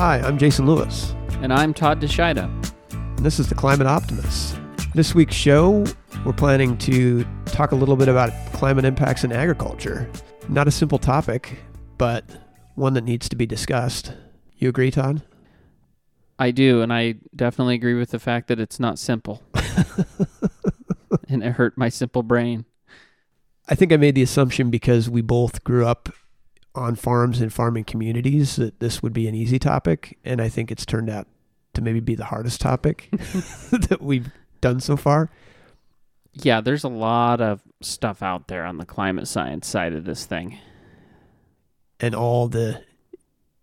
Hi, I'm Jason Lewis, And I'm Todd DeShida. and this is the Climate Optimist. This week's show, we're planning to talk a little bit about climate impacts in agriculture. Not a simple topic, but one that needs to be discussed. You agree, Todd? I do, and I definitely agree with the fact that it's not simple. and it hurt my simple brain. I think I made the assumption because we both grew up on farms and farming communities that this would be an easy topic, and I think it's turned out to maybe be the hardest topic that we've done so far. Yeah, there's a lot of stuff out there on the climate science side of this thing. and all the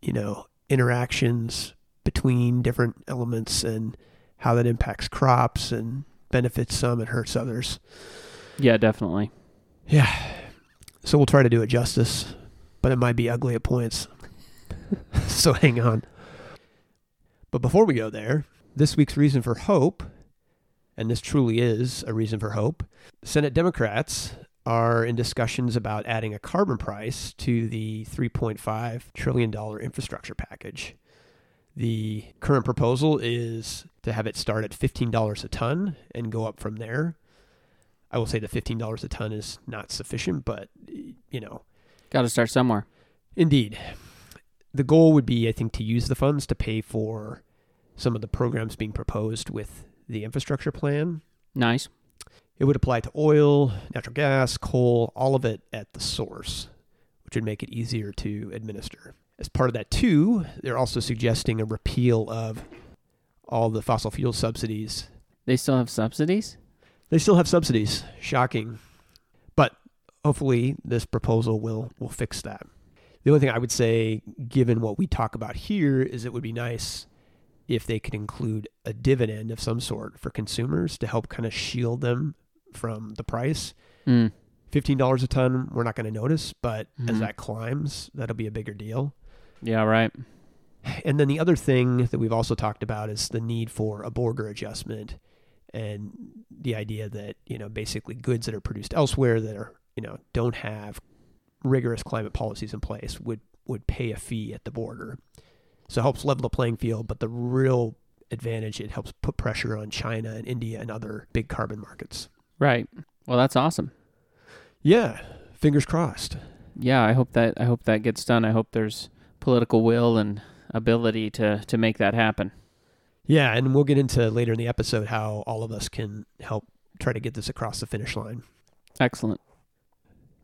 you know interactions between different elements and how that impacts crops and benefits some and hurts others. Yeah, definitely. Yeah. So we'll try to do it justice, but it might be ugly at points. so hang on. But before we go there, this week's reason for hope, and this truly is a reason for hope, Senate Democrats are in discussions about adding a carbon price to the $3.5 trillion infrastructure package. The current proposal is to have it start at $15 a ton and go up from there. I will say the $15 a ton is not sufficient, but, you know, Got to start somewhere. Indeed. The goal would be, I think, to use the funds to pay for some of the programs being proposed with the infrastructure plan. Nice. It would apply to oil, natural gas, coal, all of it at the source, which would make it easier to administer. As part of that, too, they're also suggesting a repeal of all the fossil fuel subsidies. They still have subsidies? They still have subsidies. Shocking. Hopefully this proposal will will fix that. The only thing I would say, given what we talk about here, is it would be nice if they could include a dividend of some sort for consumers to help kind of shield them from the price. Mm. Fifteen dollars a ton, we're not going to notice, but as Mhm. that climbs, that'll be a bigger deal. Yeah, right. And then the other thing that we've also talked about is the need for a border adjustment and the idea that, you know, basically goods that are produced elsewhere that are, you know, don't have rigorous climate policies in place would would pay a fee at the border. So it helps level the playing field, but the real advantage it helps put pressure on China and India and other big carbon markets. Right. Well, that's awesome. Yeah, fingers crossed. Yeah, I hope that I hope that gets done. I hope there's political will and ability to to make that happen. Yeah, and we'll get into later in the episode how all of us can help try to get this across the finish line. Excellent.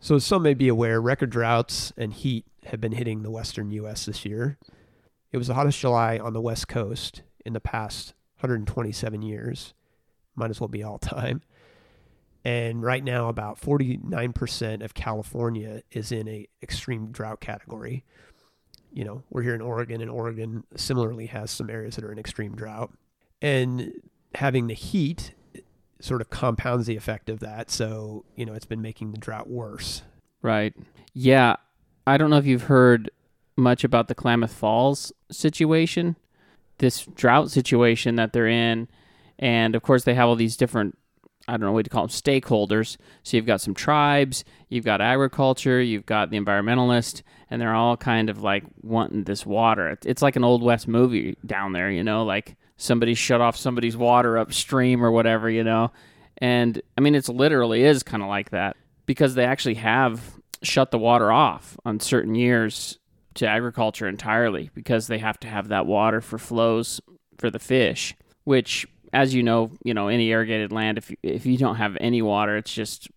So, as some may be aware, record droughts and heat have been hitting the western U.S. this year. It was the hottest July on the West Coast in the past 127 years. Might as well be all time. And right now, about 49% of California is in a extreme drought category. You know, we're here in Oregon, and Oregon similarly has some areas that are in extreme drought. And having the heat sort of compounds the effect of that. So, you know, it's been making the drought worse. Right. Yeah. I don't know if you've heard much about the Klamath Falls situation, this drought situation that they're in. And of course, they have all these different, I don't know what to call them, stakeholders. So you've got some tribes, you've got agriculture, you've got the environmentalist, and they're all kind of like wanting this water. It's- It's like an Old West movie down there, you know, like somebody shut off somebody's water upstream or whatever, you know. And I mean, it's literally is kind of like that because they actually have shut the water off on certain years to agriculture entirely because they have to have that water for flows for the fish which as you know you know any irrigated land if you, if you don't have any water it's just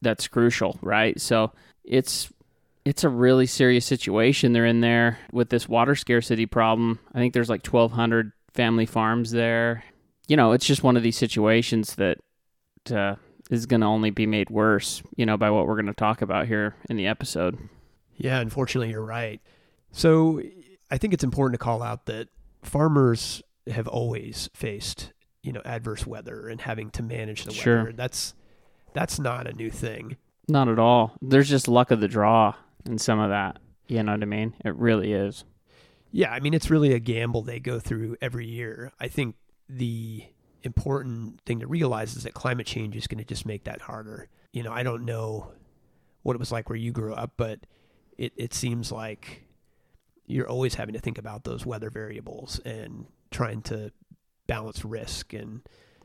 that's crucial right so it's it's a really serious situation they're in there with this water scarcity problem i think there's like 1200 family farms there you know it's just one of these situations that uh, is going to only be made worse, you know, by what we're going to talk about here in the episode. Yeah, unfortunately, you're right. So I think it's important to call out that farmers have always faced, you know, adverse weather and having to manage the Sure. weather. That's that's not a new thing. Not at all. There's just luck of the draw in some of that. You know what I mean? It really is. Yeah, I mean it's really a gamble they go through every year. I think the important thing to realize is that climate change is going to just make that harder. You know, I don't know what it was like where you grew up, but it, it seems like you're always having to think about those weather variables and trying to balance risk. And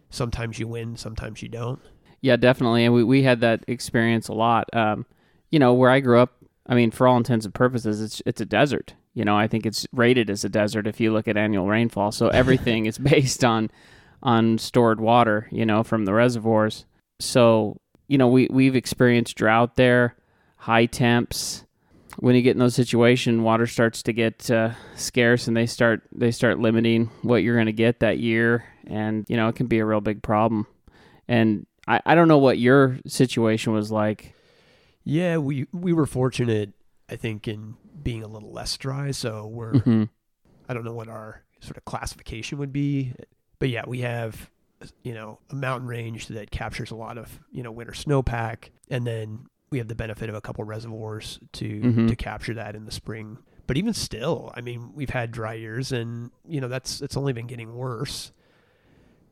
sometimes you win, sometimes you don't. Yeah, definitely. And we, we had that experience a lot. Um, you know, where I grew up, I mean, for all intents and purposes, it's it's a desert. You know, I think it's rated as a desert if you look at annual rainfall. So everything is based on on stored water, you know, from the reservoirs. So, you know, we we've experienced drought there, high temps. When you get in those situations, water starts to get uh, scarce, and they start they start limiting what you're going to get that year, and you know it can be a real big problem. And I, I don't know what your situation was like. Yeah, we we were fortunate, I think, in being a little less dry. So we're hmm I don't know what our sort of classification would be, but yeah, we have you know a mountain range that captures a lot of you know winter snowpack, and then we have the benefit of a couple reservoirs to Mhm. to capture that in the spring. But even still, I mean, we've had dry years, and you know that's it's only been getting worse.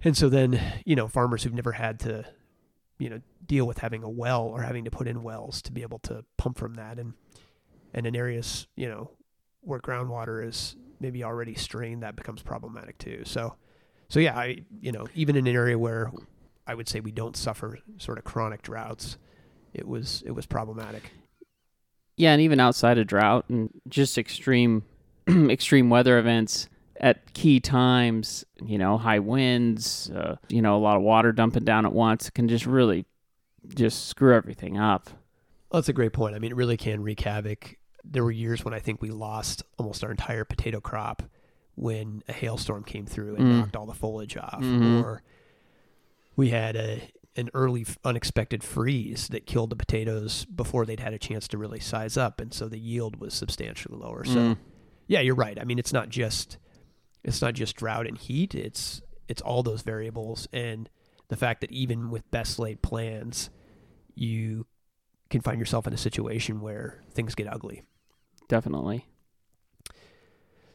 And so then you know farmers who've never had to you know deal with having a well or having to put in wells to be able to pump from that and and in areas you know where groundwater is maybe already strained that becomes problematic too. So so yeah i you know even in an area where i would say we don't suffer sort of chronic droughts it was it was problematic. Yeah, and even outside of drought and just extreme extreme weather events at key times, you know, high winds, uh, you know, a lot of water dumping down at once can just really just screw everything up. well, that's a great point. I mean it really can wreak havoc there were years when i think we lost almost our entire potato crop when a hailstorm came through and Mm. knocked all the foliage off Mhm. or we had a an early unexpected freeze that killed the potatoes before they'd had a chance to really size up and so the yield was substantially lower so Mm. yeah you're right i mean it's not just it's not just drought and heat it's it's all those variables and the fact that even with best laid plans you can find yourself in a situation where things get ugly definitely.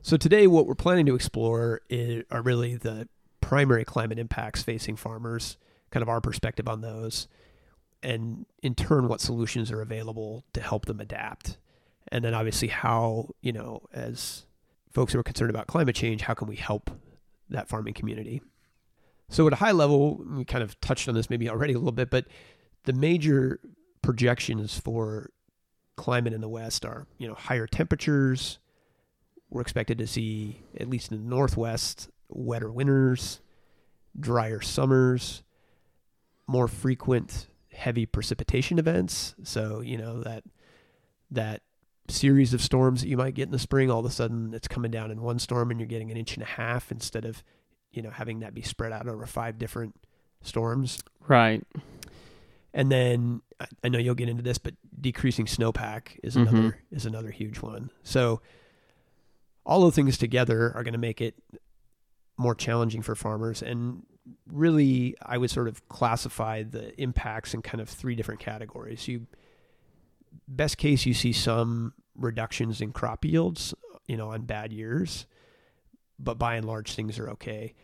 so today what we're planning to explore is, are really the primary climate impacts facing farmers kind of our perspective on those and in turn what solutions are available to help them adapt and then obviously how you know as folks who are concerned about climate change how can we help that farming community so at a high level we kind of touched on this maybe already a little bit but the major projections for climate in the west are you know higher temperatures we're expected to see at least in the northwest wetter winters drier summers more frequent heavy precipitation events. So, you know, that that series of storms that you might get in the spring, all of a sudden it's coming down in one storm and you're getting an inch and a half instead of, you know, having that be spread out over five different storms. Right. And then I- I know you'll get into this, but decreasing snowpack is Mhm. another is another huge one. So all those things together are going to make it more challenging for farmers and really I would sort of classify the impacts in kind of three different categories. You best case you see some reductions in crop yields, you know, on bad years, but by and large things are okay.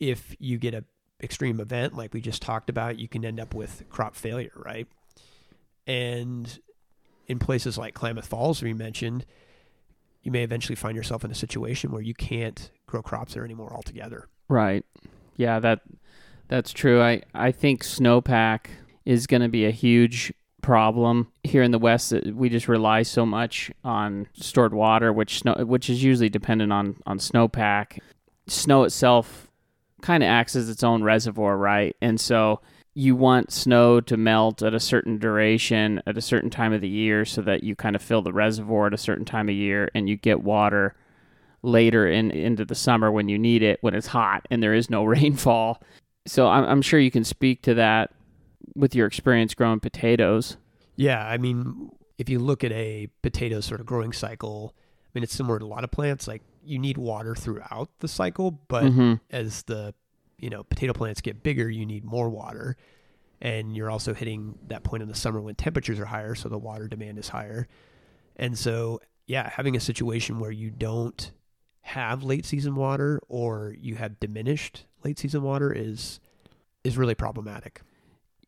If you get a extreme event like we just talked about, you can end up with crop failure, right? And in places like Klamath Falls, we mentioned, you may eventually find yourself in a situation where you can't grow crops there anymore altogether. Right. Yeah, that that's true. I I think snowpack is going to be a huge problem here in the west. uh, We just rely so much on stored water, which snow, which is usually dependent on on snowpack. Snow itself kind of acts as its own reservoir, right? And so you want snow to melt at a certain duration at a certain time of the year so that you kind of fill the reservoir at a certain time of year and you get water later in into the summer when you need it when it's hot and there is no rainfall. So I'm, I'm sure you can speak to that with your experience growing potatoes. Yeah, I mean, if you look at a potato sort of growing cycle, I mean, it's similar to a lot of plants. Like you need water throughout the cycle, but hmm as the you know potato plants get bigger, you need more water, and you're also hitting that point in the summer when temperatures are higher, so the water demand is higher, and so yeah, having a situation where you don't have late season water or you have diminished late season water is is really problematic.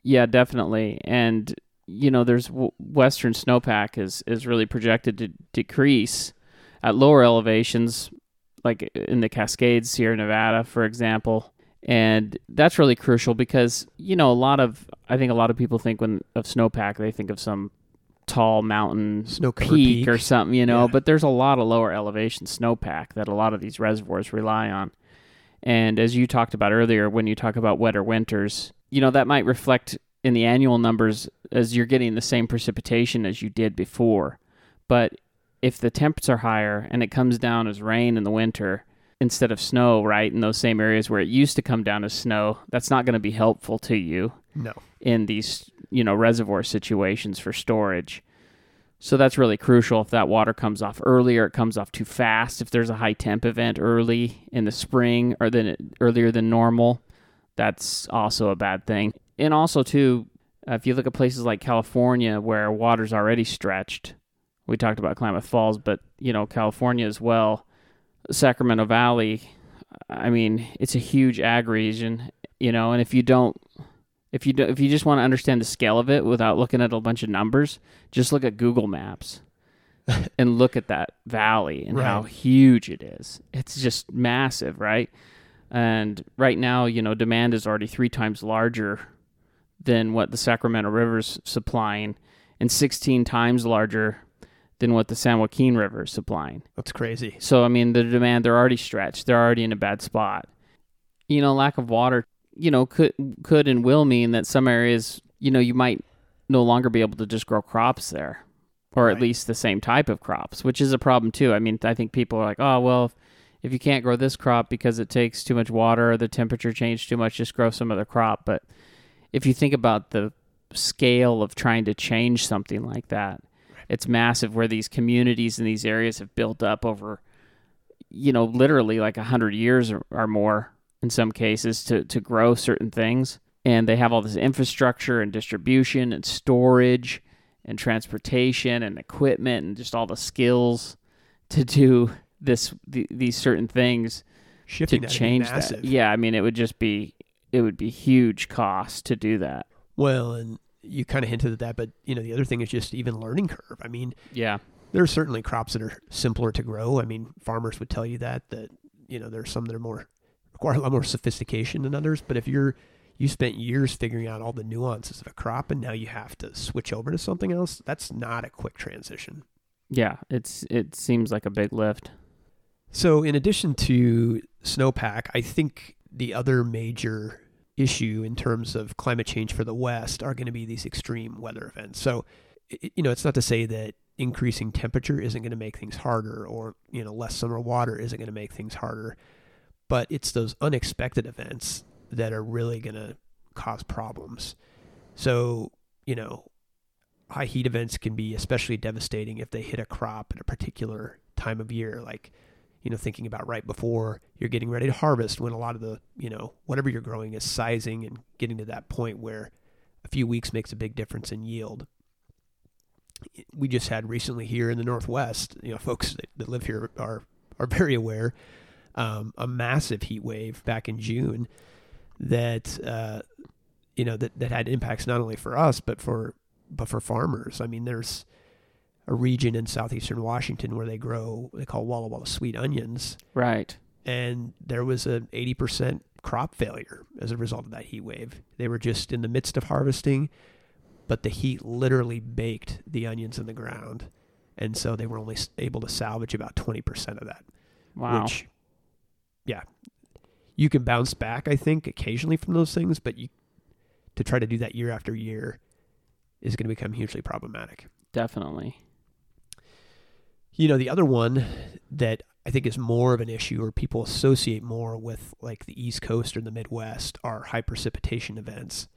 Yeah, definitely. And you know, there's western snowpack is is really projected to decrease at lower elevations, like in the Cascades, Sierra Nevada, for example. And that's really crucial because, you know, a lot of, I think a lot of people think when of snowpack, they think of some tall mountain peak, peak. or something, you know, Yeah. but there's a lot of lower elevation snowpack that a lot of these reservoirs rely on. And as you talked about earlier, when you talk about wetter winters, you know, that might reflect in the annual numbers as you're getting the same precipitation as you did before. But if the temps are higher and it comes down as rain in the winter instead of snow, right, in those same areas where it used to come down as snow, that's not going to be helpful to you No. in these, you know, reservoir situations for storage. So that's really crucial. If that water comes off earlier, it comes off too fast. If there's a high temp event early in the spring or then earlier than normal, that's also a bad thing. And also too, uh, if you look at places like California where water's already stretched, we talked about Klamath Falls, but you know California as well, Sacramento Valley. I mean, it's a huge ag region, you know, and if you don't if you do, if you just want to understand the scale of it without looking at a bunch of numbers, just look at Google Maps and look at that valley and how huge it is. It's just massive, right? And right now, you know, demand is already three times larger than what the Sacramento River's supplying, and 16 times larger than what the San Joaquin River is supplying. That's crazy. So I mean, the demand they're already stretched. They're already in a bad spot. You know, lack of water, you know, could could and will mean that some areas, you know, you might no longer be able to just grow crops there, or at least the same type of crops, which is a problem too. I mean, I think people are like, oh well, if, if you can't grow this crop because it takes too much water or the temperature changed too much, just grow some other crop. But if you think about the scale of trying to change something like that, it's massive where these communities in these areas have built up over you know literally like a hundred years or, or more in some cases to, to grow certain things. And they have all this infrastructure and distribution and storage and transportation and equipment and just all the skills to do this the, these certain things Shifting to that would be change that. yeah i mean it would just be it would be huge cost to do that. Well, and you kind of hinted at that, but you know, the other thing is just even learning curve. I mean, yeah there are certainly crops that are simpler to grow. I mean, farmers would tell you that that you know there's some that are more require a lot more sophistication than others. But if you're you spent years figuring out all the nuances of a crop and now you have to switch over to something else, that's not a quick transition. yeah it's it seems like a big lift So, in addition to snowpack, I think the other major issue in terms of climate change for the West are going to be these extreme weather events. So, you know, it's not to say that increasing temperature isn't going to make things harder or, you know, less summer water isn't going to make things harder, but it's those unexpected events that are really going to cause problems. So, you know, high heat events can be especially devastating if they hit a crop at a particular time of year, like you know, thinking about right before you're getting ready to harvest when a lot of the, you know, whatever you're growing is sizing and getting to that point where a few weeks makes a big difference in yield. We just had recently here in the Northwest, you know, folks that, that live here are, are very aware, um, a massive heat wave back in June that, uh, you know, that, that had impacts not only for us, but for, but for farmers. I mean, there's, a region in southeastern Washington where they grow they call Walla Walla sweet onions, right and there was a 80% crop failure as a result of that heat wave. They were just in the midst of harvesting, but the heat literally baked the onions in the ground, and so they were only able to salvage about 20% of that. wow Which, yeah, you can bounce back, I think, occasionally from those things, but you to try to do that year after year is going to become hugely problematic. definitely You know, the other one that I think is more of an issue or people associate more with like the East Coast or the Midwest are high precipitation events.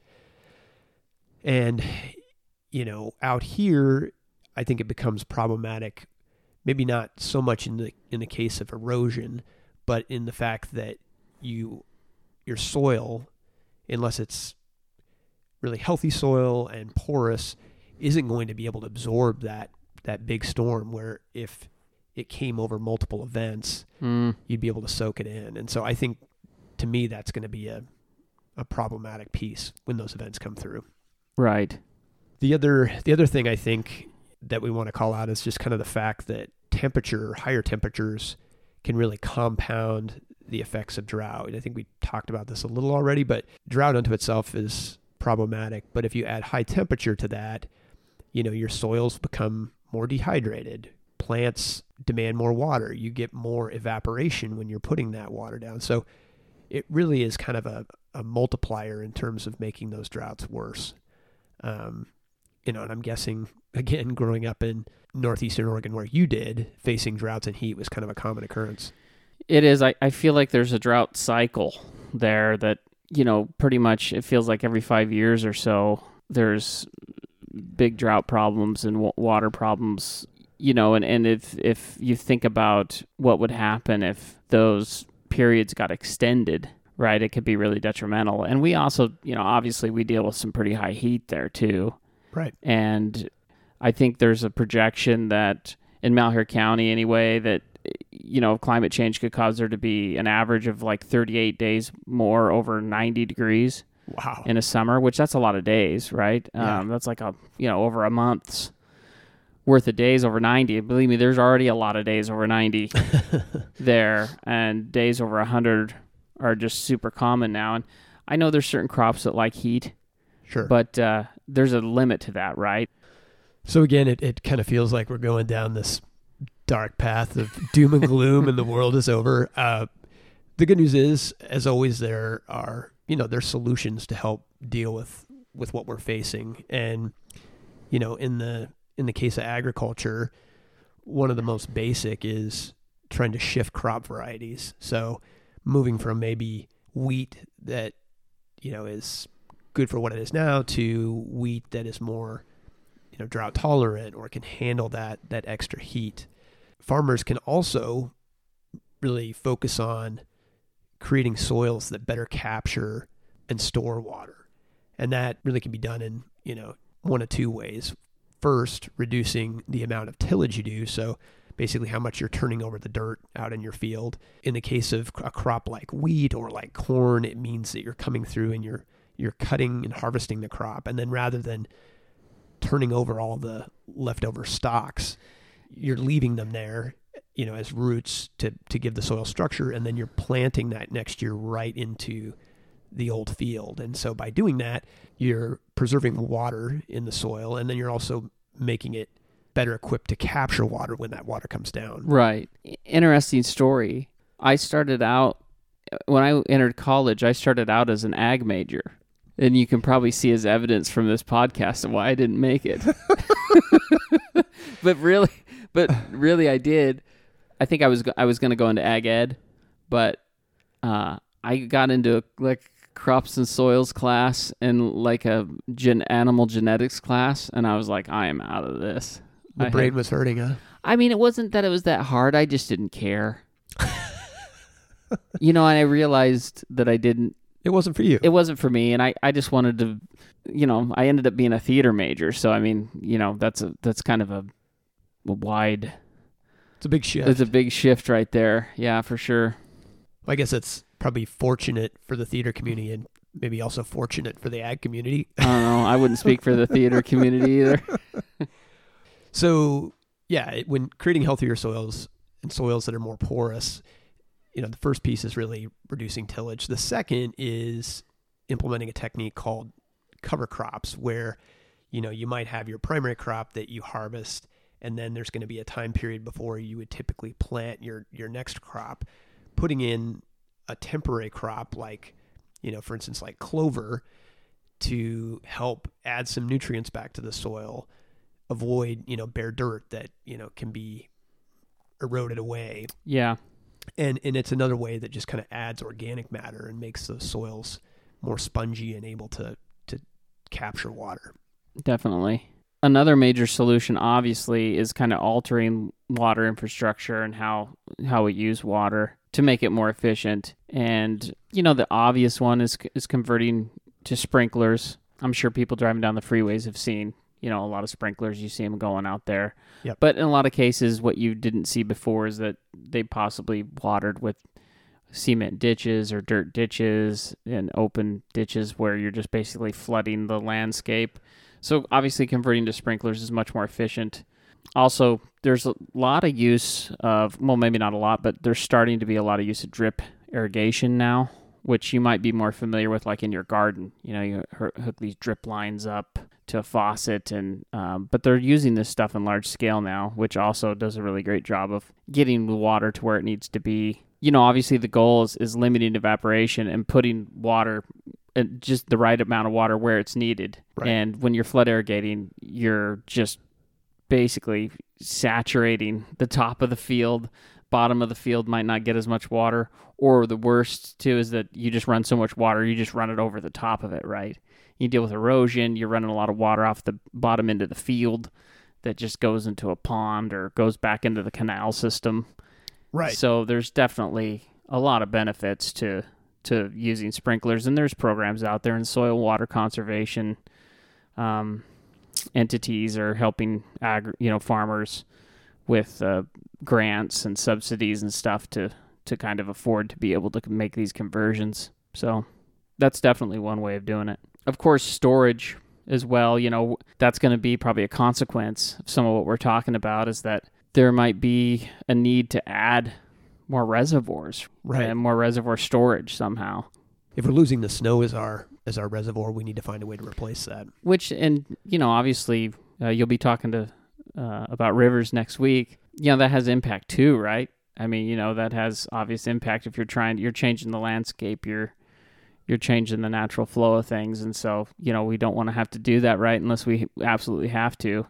And, you know, out here, I think it becomes problematic, maybe not so much in the in the case of erosion, but in the fact that you your soil, unless it's really healthy soil and porous, isn't going to be able to absorb that that big storm where if it came over multiple events, mm, you'd be able to soak it in. And so I think to me that's going to be a a problematic piece when those events come through. right The other the other thing I think that we want to call out is just kind of the fact that temperature, higher temperatures, can really compound the effects of drought. And I think we talked about this a little already, but drought unto itself is problematic. But if you add high temperature to that, you know, your soils become more dehydrated. Plants demand more water. You get more evaporation when you're putting that water down. So it really is kind of a, a multiplier in terms of making those droughts worse. Um, you know, and I'm guessing again, growing up in northeastern Oregon where you did, facing droughts and heat was kind of a common occurrence. It is. I, I feel like there's a drought cycle there that, you know, pretty much it feels like every five years or so there's big drought problems and w- water problems, you know, and, and if, if you think about what would happen if those periods got extended, right, it could be really detrimental. And we also, you know, obviously we deal with some pretty high heat there too. Right. And I think there's a projection that in Malheur County, anyway, that you know climate change could cause there to be an average of like 38 days more over 90 degrees Wow. in a summer, which that's a lot of days, right? Yeah. Um, that's like a you know over a month's worth of days over 90. Believe me, there's already a lot of days over 90 there, and days over 100 are just super common now. And I know there's certain crops that like heat, sure. but uh, there's a limit to that, right? So again, it, it kind of feels like we're going down this dark path of doom and gloom and the world is over. Uh, the good news is, as always, there are, you know, there's solutions to help deal with, with what we're facing. And, you know, in the, in the case of agriculture, one of the most basic is trying to shift crop varieties. So moving from maybe wheat that, you know, is good for what it is now to wheat that is more you know drought tolerant or can handle that that extra heat. Farmers can also really focus on creating soils that better capture and store water. And that really can be done in, you know, one of two ways. First, reducing the amount of tillage you do, so basically how much you're turning over the dirt out in your field. In the case of a crop like wheat or like corn, it means that you're coming through and you're you're cutting and harvesting the crop and then rather than turning over all the leftover stocks, You're leaving them there, you know, as roots to to give the soil structure, and then you're planting that next year right into the old field. And so by doing that, you're preserving water in the soil, and then you're also making it better equipped to capture water when that water comes down. Right. Interesting story. I started out when I entered college. I started out as an ag major, and you can probably see as evidence from this podcast why I didn't make it. but really, but really, I did. I think I was I was going to go into ag ed, but uh, I got into like crops and soils class and like a gen animal genetics class, and I was like, I am out of this. The I brain had- was hurting, huh? I mean, it wasn't that it was that hard. I just didn't care. you know, and I realized that I didn't. It wasn't for you. It wasn't for me, and I, I just wanted to. You know, I ended up being a theater major, so I mean, you know, that's a that's kind of a, a wide. It's a big shift. It's a big shift right there. Yeah, for sure. I guess it's probably fortunate for the theater community and maybe also fortunate for the ag community. I don't know. I wouldn't speak for the theater community either. So, yeah, it- when creating healthier soils and soils that are more porous, you know, the first piece is really reducing tillage. The second is implementing a technique called cover crops, where, you know, you might have your primary crop that you harvest, and then there's going to be a time period before you would typically plant your your next crop. Putting in a temporary crop like, you know, for instance, like clover, to help add some nutrients back to the soil avoid you know bare dirt that you know can be eroded away Yeah, and and it's another way that just kind of adds organic matter and makes the soils more spongy and able to to capture water definitely. Another major solution, obviously, is kind of altering water infrastructure and how how we use water to make it more efficient. And you know, the obvious one is is converting to sprinklers. I'm sure people driving down the freeways have seen you know a lot of sprinklers. You see them going out there. Yep. But in a lot of cases, what you didn't see before is that they possibly watered with cement ditches or dirt ditches and open ditches where you're just basically flooding the landscape. So obviously converting to sprinklers is much more efficient. Also, there's a lot of use of, well, maybe not a lot, but there's starting to be a lot of use of drip irrigation now, which you might be more familiar with, like in your garden. You know, you hook these drip lines up to a faucet, and um, but they're using this stuff in large scale now, which also does a really great job of getting the water to where it needs to be. You know, obviously the goal is, is limiting evaporation and putting water Uh, just the right amount of water where it's needed. Right. And when you're flood irrigating, you're just basically saturating the top of the field. Bottom of the field might not get as much water. Or the worst, too, is that you just run so much water, you just run it over the top of it, right? You deal with erosion, you're running a lot of water off the bottom into the field that just goes into a pond or goes back into the canal system. Right. So there's definitely a lot of benefits to to using sprinklers, and there's programs out there in soil water conservation. Um, entities are helping ag- you know farmers with uh, grants and subsidies and stuff to to kind of afford to be able to make these conversions. So that's definitely one way of doing it. Of course, storage as well. You know that's going to be probably a consequence of some of what we're talking about. Is that there might be a need to add more reservoirs right. and more reservoir storage somehow. If we're losing the snow as our as our reservoir, we need to find a way to replace that. Which and you know obviously uh, you'll be talking to uh, about rivers next week. You know that has impact too, right? I mean, you know that has obvious impact if you're trying you're changing the landscape, you're you're changing the natural flow of things, and so you know we don't want to have to do that, right? Unless we absolutely have to,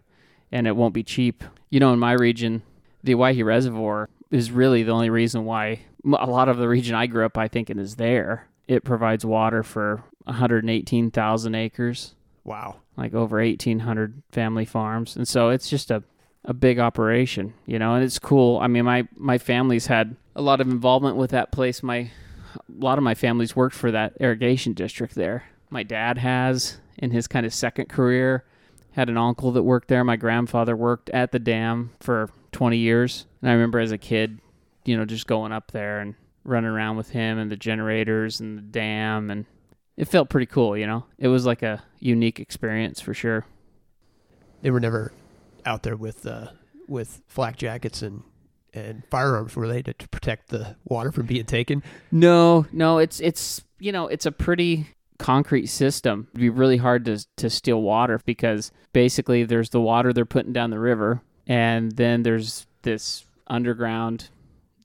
and it won't be cheap. You know, in my region, the Owyhee Reservoir is really the only reason why a lot of the region I grew up, I think, is there. It provides water for 118,000 acres. Wow. Like over 1,800 family farms. And so it's just a, a big operation, you know, and it's cool. I mean, my, my family's had a lot of involvement with that place. My, a lot of my family's worked for that irrigation district there. My dad has in his kind of second career had an uncle that worked there. My grandfather worked at the dam for 20 years. And I remember as a kid, you know, just going up there and running around with him and the generators and the dam. And it felt pretty cool, you know? It was like a unique experience for sure. They were never out there with, uh, with flak jackets and and firearms were they to, to protect the water from being taken? No, no, it's it's you know it's a pretty concrete system. It'd be really hard to to steal water because basically there's the water they're putting down the river, and then there's this underground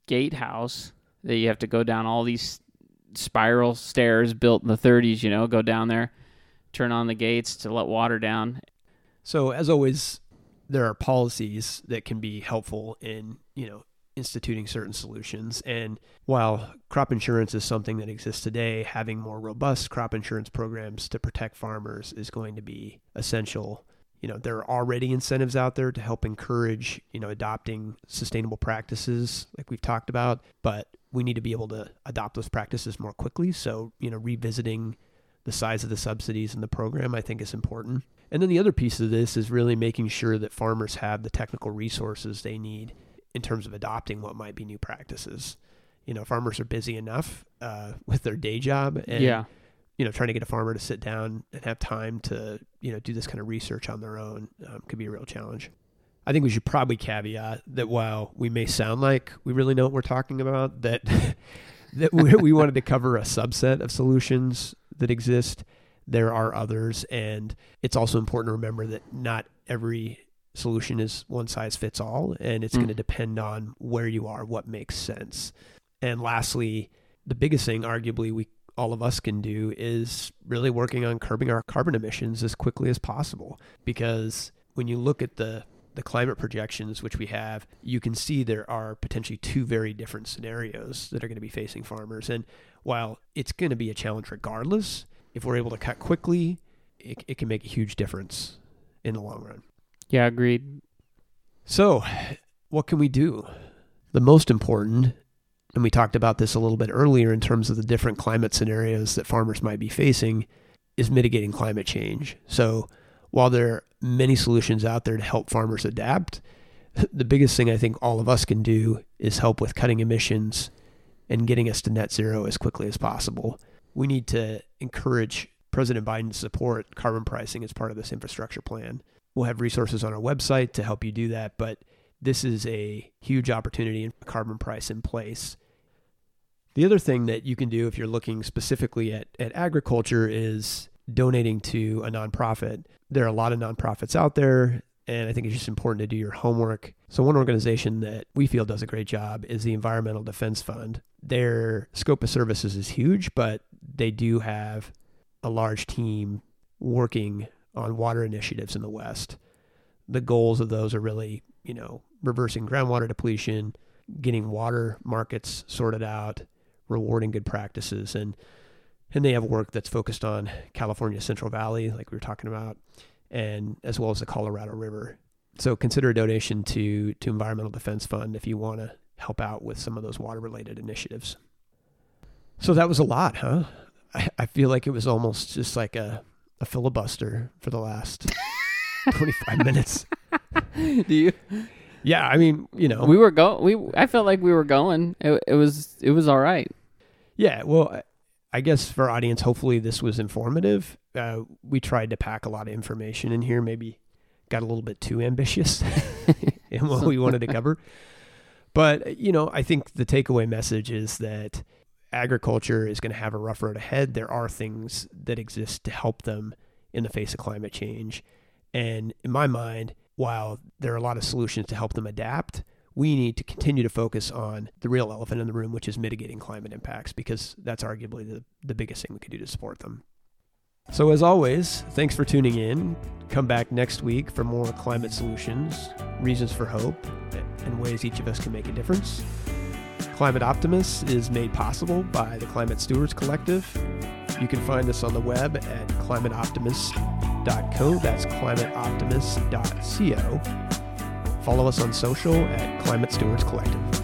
gatehouse that you have to go down all these spiral stairs built in the 30s. You know, go down there, turn on the gates to let water down. So as always, there are policies that can be helpful in you know instituting certain solutions. And while crop insurance is something that exists today, having more robust crop insurance programs to protect farmers is going to be essential. You know, there are already incentives out there to help encourage, you know, adopting sustainable practices like we've talked about, but we need to be able to adopt those practices more quickly. So, you know, revisiting the size of the subsidies in the program, I think is important. And then the other piece of this is really making sure that farmers have the technical resources they need in terms of adopting what might be new practices. You know, farmers are busy enough uh, with their day job, and yeah. You know, trying to get a farmer to sit down and have time to you know do this kind of research on their own um, could be a real challenge. I think we should probably caveat that while we may sound like we really know what we're talking about, that that we, we wanted to cover a subset of solutions that exist. There are others, and it's also important to remember that not every solution is one size fits all, and it's mm. going to depend on where you are, what makes sense. And lastly, the biggest thing, arguably, we all of us can do is really working on curbing our carbon emissions as quickly as possible. Because when you look at the the climate projections which we have, you can see there are potentially two very different scenarios that are going to be facing farmers. And while it's going to be a challenge regardless, if we're able to cut quickly, it, it can make a huge difference in the long run. Yeah, agreed. So, what can we do? The most important, and we talked about this a little bit earlier in terms of the different climate scenarios that farmers might be facing, is mitigating climate change. So, while there are many solutions out there to help farmers adapt, the biggest thing I think all of us can do is help with cutting emissions and getting us to net zero as quickly as possible. We need to encourage President Biden's support carbon pricing as part of this infrastructure plan. We'll have resources on our website to help you do that, but this is a huge opportunity and carbon price in place. The other thing that you can do if you're looking specifically at, at agriculture is donating to a nonprofit. There are a lot of nonprofits out there, and I think it's just important to do your homework. So, one organization that we feel does a great job is the Environmental Defense Fund. Their scope of services is huge, but they do have a large team working on water initiatives in the West. The goals of those are really, you know, reversing groundwater depletion, getting water markets sorted out, rewarding good practices, and and they have work that's focused on California Central Valley, like we were talking about, and as well as the Colorado River. So consider a donation to to Environmental Defense Fund if you want to help out with some of those water related initiatives. So that was a lot, huh? I, I feel like it was almost just like a, a filibuster for the last 25 minutes. Do you? Yeah, I mean, you know, We were going. We I felt like we were going. It, it was it was all right. Yeah. Well, I- guess for audience, hopefully this was informative. Uh, we tried to pack a lot of information in here. Maybe got a little bit too ambitious in what we wanted to cover. But you know, I think the takeaway message is that agriculture is going to have a rough road ahead. There are things that exist to help them in the face of climate change, and in my mind, while there are a lot of solutions to help them adapt, we need to continue to focus on the real elephant in the room, which is mitigating climate impacts, because that's arguably the, the biggest thing we could do to support them. So, as always, thanks for tuning in. Come back next week for more climate solutions, reasons for hope, and ways each of us can make a difference. Climate Optimists is made possible by the Climate Stewards Collective. You can find us on the web at climateoptimist.co. That's climateoptimist.co. Follow us on social at Climate Stewards Collective.